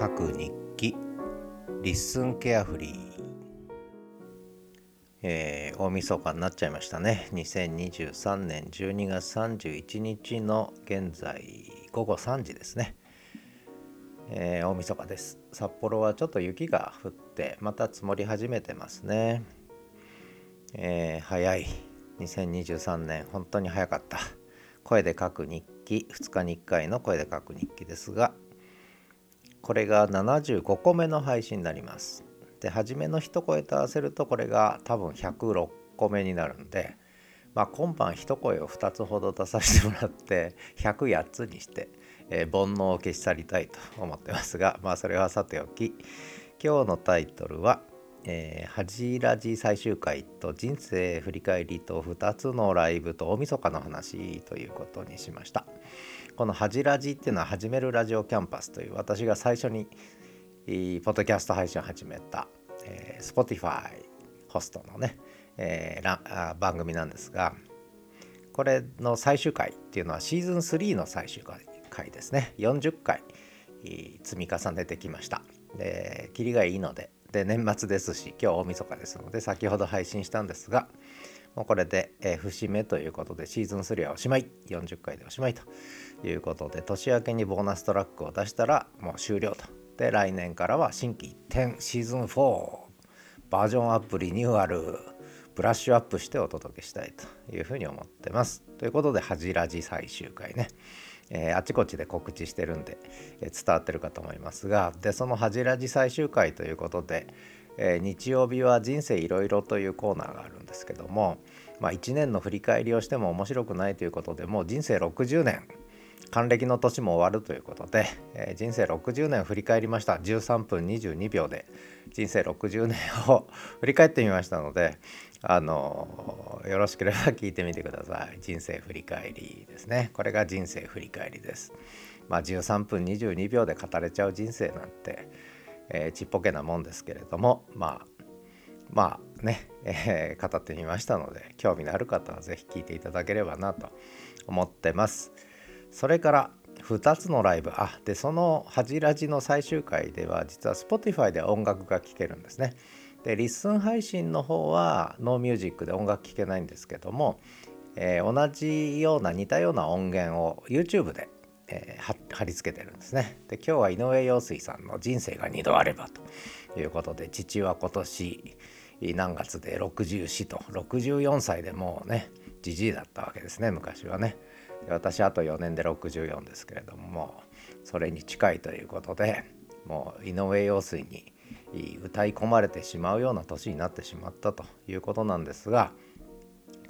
書く日記。リッスンケアフリー、えー、大晦日になっちゃいましたね。2023年12月31日の現在午後3時ですね、えー、大晦日です。札幌はちょっと雪が降ってまた積もり始めてますね、えー、早い。2023年本当に早かった。声で書く日記。2日に1回の声で書く日記ですがこれが75個目の配信になります。で初めの一声と合わせるとこれが多分106個目になるんでまあ今晩一声を2つほど出させてもらって108つにして、えー、煩悩を消し去りたいと思ってますがまあそれはさておき今日のタイトルはえー、ハジラジ最終回と人生振り返りと2つのライブと大晦日の話ということにしました。このハジラジっていうのは始めるラジオキャンパスという私が最初にポッドキャスト配信を始めた、えー、Spotify ホストのね、えー、番組なんですがこれの最終回っていうのはシーズン3の最終回ですね。40回積み重ねてきました。でキリがいいので。で年末ですし今日大晦日ですので先ほど配信したんですがもうこれで、えー、節目ということでシーズン3はおしまい40回でおしまいということで年明けにボーナストラックを出したらもう終了と。で来年からは新規一転シーズン4バージョンアップリニューアルブラッシュアップしてお届けしたいというふうに思ってます。ということで恥ラジ最終回ね。えー、あちこちで告知してるんで、えー、伝わってるかと思いますがでその「恥ラジ最終回」ということで、えー、日曜日は「人生いろいろ」というコーナーがあるんですけども、まあ、1年の振り返りをしても面白くないということでもう人生60年還暦の年も終わるということで、えー、人生60年振り返りました。13分22秒で人生60年を 振り返ってみましたのであのよろしければ聞いてみてください。人生振り返りですね。これが人生振り返りです。まあ13分22秒で語れちゃう人生なんて、えー、ちっぽけなもんですけれどもまあまあね、えー、語ってみましたので興味のある方は是非聞いていただければなと思ってます。それから2つのライブあでその「はじラジ」の最終回では実は Spotify で音楽が聴けるんですね。で LISTEN配信の方はノーミュージックで音楽聴けないんですけども、えー、同じような似たような音源を YouTube で、えー、貼り付けてるんですね。で今日は井上陽水さんの「人生が2度あれば」ということで父は今年何月で？64と64歳でもうねじじいだったわけですね昔はね。私あと4年で64ですけれどもそれに近いということでもう井上陽水に歌い込まれてしまうような年になってしまったということなんですが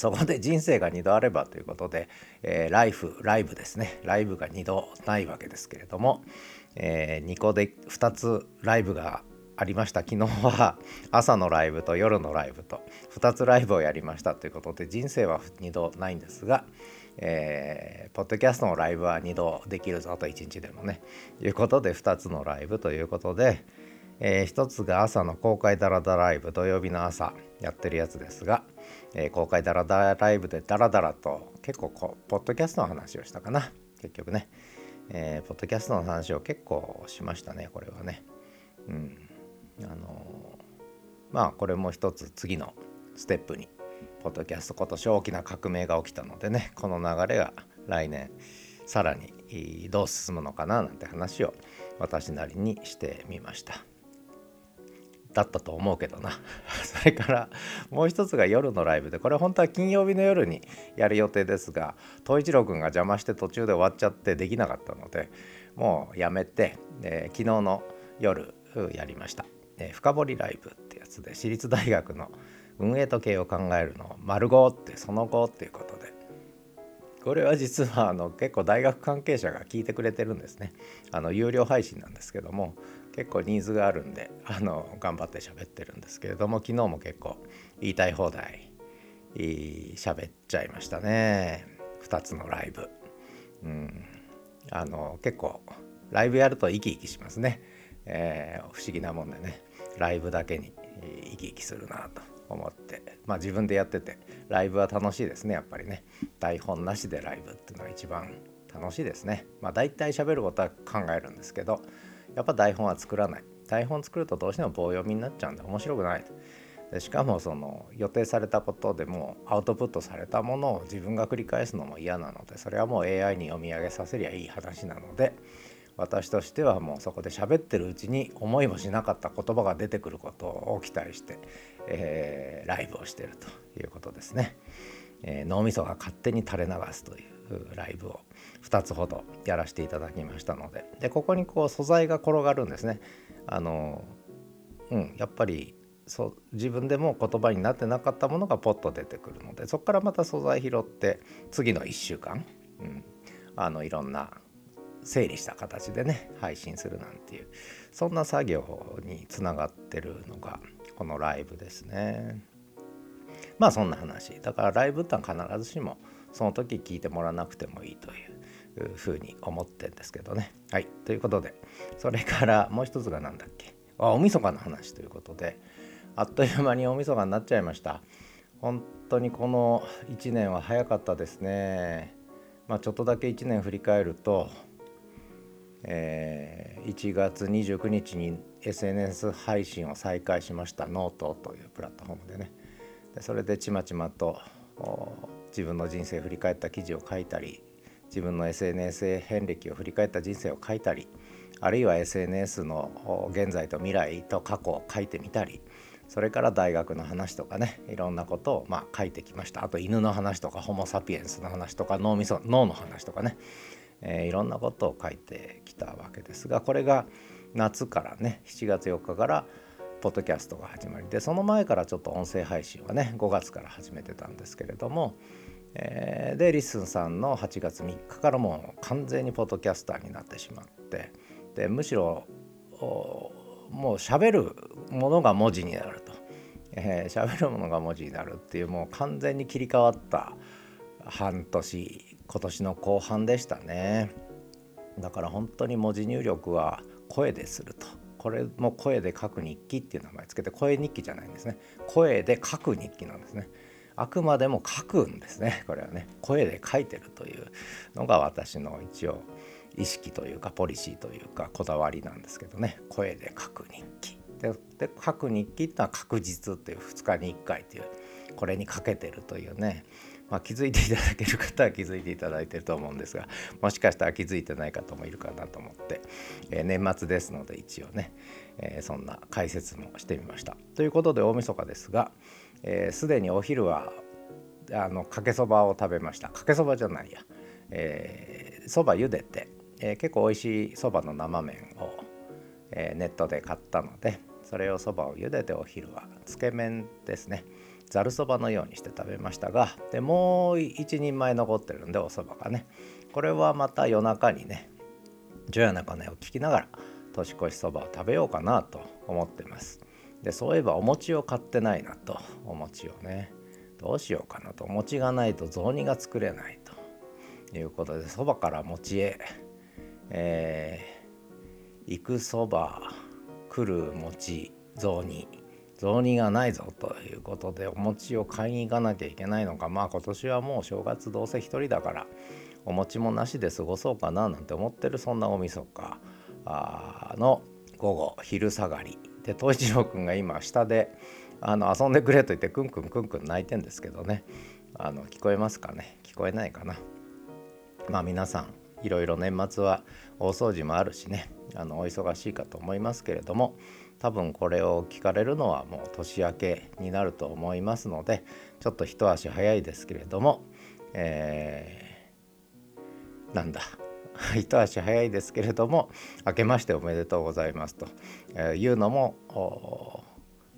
そこで人生が2度あればということで、えー、ライフライブですね。ライブが2度ないわけですけれども、えー、2個で2つライブがありました。昨日は 朝のライブと夜のライブと2つライブをやりましたということで人生は2度ないんですが、えー、ポッドキャストのライブは2度できるぞと1日でもね。いうことで2つのライブということで、えー、1つが朝の公開ダラダライブ土曜日の朝やってるやつですが、えー、公開ダラダラライブでダラダラと結構こうポッドキャストの話をしたかな。結局ね、えー、ポッドキャストの話を結構しましたねこれはね。うん。あのまあこれも一つ次のステップにポッドキャスト今年大きな革命が起きたのでねこの流れが来年さらにどう進むのかななんて話を私なりにしてみました。だったと思うけどな。それからもう一つが夜のライブでこれ本当は金曜日の夜にやる予定ですが東一郎くんが邪魔して途中で終わっちゃってできなかったのでもうやめて、えー、昨日の夜やりました。え深掘りライブってやつで私立大学の運営時計を考えるのを丸5ってその後っていうことで。これは実はあの結構大学関係者が聞いてくれてるんですね。あの有料配信なんですけども結構ニーズがあるんであの頑張って喋ってるんですけれども昨日も結構言いたい放題喋っちゃいましたね。2つのライブ。うん。あの結構ライブやると生き生きしますね、えー、不思議なもんでね。ライブだけに生き生きするなと思って。まあ自分でやっててライブは楽しいですねやっぱりね。台本なしでライブっていうのが一番楽しいですね。まあ大体喋ることは考えるんですけどやっぱ台本は作らない。台本作るとどうしても棒読みになっちゃうんで面白くないと。でしかもその予定されたことでもアウトプットされたものを自分が繰り返すのも嫌なのでそれはもう AI に読み上げさせりゃいい話なので私としてはもうそこで喋ってるうちに思いもしなかった言葉が出てくることを期待して、えー、ライブをしてるということですね。えー、脳みそが勝手に垂れ流すという。ライブを2つほどやらせていただきましたのででここにこう素材が転がるんですね。あのうんやっぱりそ自分でも言葉になってなかったものがポッと出てくるのでそこからまた素材拾って次の1週間、うん、あのいろんな整理した形でね配信するなんていうそんな作業につながってるのがこのライブですね。まあそんな話だからライブってのは必ずしもその時聞いてもらわなくてもいいというふうに思ってんですけどね。はいということでそれからもう一つが何だっけ？あ大晦日の話ということであっという間に大晦日になっちゃいました。本当にこの1年は早かったですね。まあ、ちょっとだけ1年振り返るとえー、1月29日に SNS 配信を再開しましたノートというプラットフォームでねでそれでちまちまと自分の人生を振り返った記事を書いたり自分の SNS 遍歴を振り返った人生を書いたりあるいは SNS の現在と未来と過去を書いてみたりそれから大学の話とかねいろんなことをま書いてきました。あと犬の話とかホモ・サピエンスの話とか脳みそ脳の話とかね。えー、いろんなことを書いてきたわけですがこれが夏からね7月4日からポッドキャストが始まりでその前からちょっと音声配信はね5月から始めてたんですけれども、えー、でリッスンさんの8月3日からもう完全にポッドキャスターになってしまってでむしろもう喋るものが文字になると。喋、えー、るものが文字になるっていうもう完全に切り替わった半年今年の後半でしたね。だから本当に文字入力は声ですると。これも声で書く日記っていう名前つけて声日記じゃないんですね。声で書く日記なんですね。あくまでも書くんですね。これはね。声で書いてるというのが私の一応意識というかポリシーというかこだわりなんですけどね。声で書く日記。でで書く日記っていうのは確実っていう2日に1回っていうこれにかけてるというね。まあ、気づいていただける方は気づいていただいてると思うんですがもしかしたら気づいてない方もいるかなと思って、えー、年末ですので一応ね、えー、そんな解説もしてみました。ということで大晦日ですがすで、えー、にお昼はあのかけそばを食べました。かけそばじゃないや。そば、えー、茹でて、えー、結構美味しいそばの生麺を、えー、ネットで買ったのでそれをそばを茹でてお昼はつけ麺ですね。ざるそばのようにして食べましたがでもう1人前残ってるんでおそばがね。これはまた夜中にね除夜の鐘を聞きながら年越しそばを食べようかなと思ってます。でそういえばお餅を買ってないなとお餅をねどうしようかなとお餅がないと雑煮が作れないということでそばから餅へ、えー、行くそば来る餅雑煮雑煮がないぞということでお餅を買いに行かなきゃいけないのか。まあ今年はもう正月どうせ一人だからお餅もなしで過ごそうかななんて思ってるそんな大晦日の午後昼下がりで東一郎くんが今下であの遊んでくれと言ってクンクンクンクン泣いてんですけどね。あの聞こえますかね？聞こえないかな？まあ皆さんいろいろ年末は大掃除もあるしね。あのお忙しいかと思いますけれども多分これを聞かれるのはもう年明けになると思いますのでちょっと一足早いですけれども、えー、なんだ 一足早いですけれども明けましておめでとうございますというのも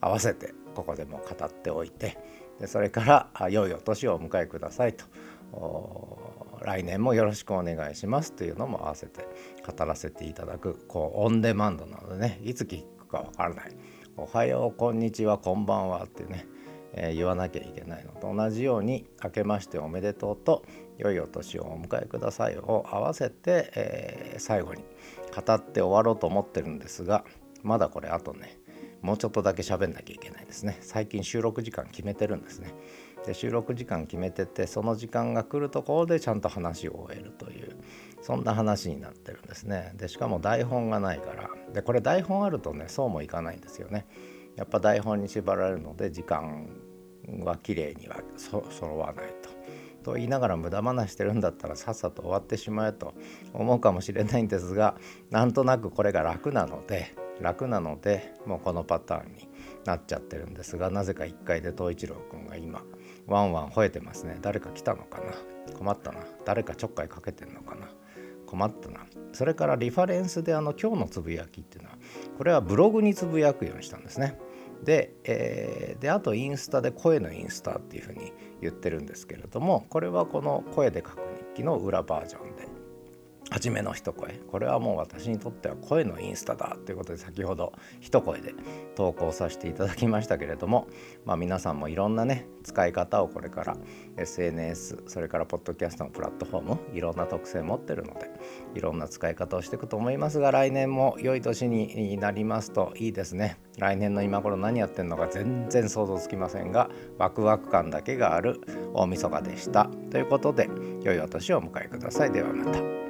合わせてここでも語っておいてでそれから良いお年をお迎えくださいと来年もよろしくお願いしますというのも合わせて語らせていただくこうオンデマンドなのでねいつ聞かわからない。おはよう、こんにちは、こんばんはってね、えー、言わなきゃいけないのと同じように、明けましておめでとうと、良いお年をお迎えくださいを合わせて、えー、最後に語って終わろうと思ってるんですが、まだこれあとね、もうちょっとだけ喋んなきゃいけないですね。最近収録時間決めてるんですね。で収録時間決めててその時間が来るところでちゃんと話を終えるというそんな話になってるんですね。でしかも台本がないから。でこれ台本あるとねそうもいかないんですよね。やっぱ台本に縛られるので時間は綺麗にはそ揃わないと。と言いながら無駄話してるんだったらさっさと終わってしまえと思うかもしれないんですがなんとなくこれが楽なので楽なのでもうこのパターンになっちゃってるんですがなぜか1階で東一郎くんが今ワンワン吠えてますね。誰か来たのかな？困ったな。誰かちょっかいかけてんのかな？困ったな。それからリファレンスであの今日のつぶやきっていうのはこれはブログにつぶやくようにしたんですね。で,、えー、であとインスタで声のインスタっていうふうに言ってるんですけれどもこれはこの声で書く日記の裏バージョンで初めの一声。これはもう私にとっては声のインスタだということで先ほど一声で投稿させていただきましたけれども、まあ、皆さんもいろんなね使い方をこれから SNS それからポッドキャストのプラットフォームいろんな特性持ってるのでいろんな使い方をしていくと思いますが来年も良い年になりますといいですね。来年の今頃何やってんのか全然想像つきませんがワクワク感だけがある大晦日でした。ということで良いお年をお迎えください。ではまた。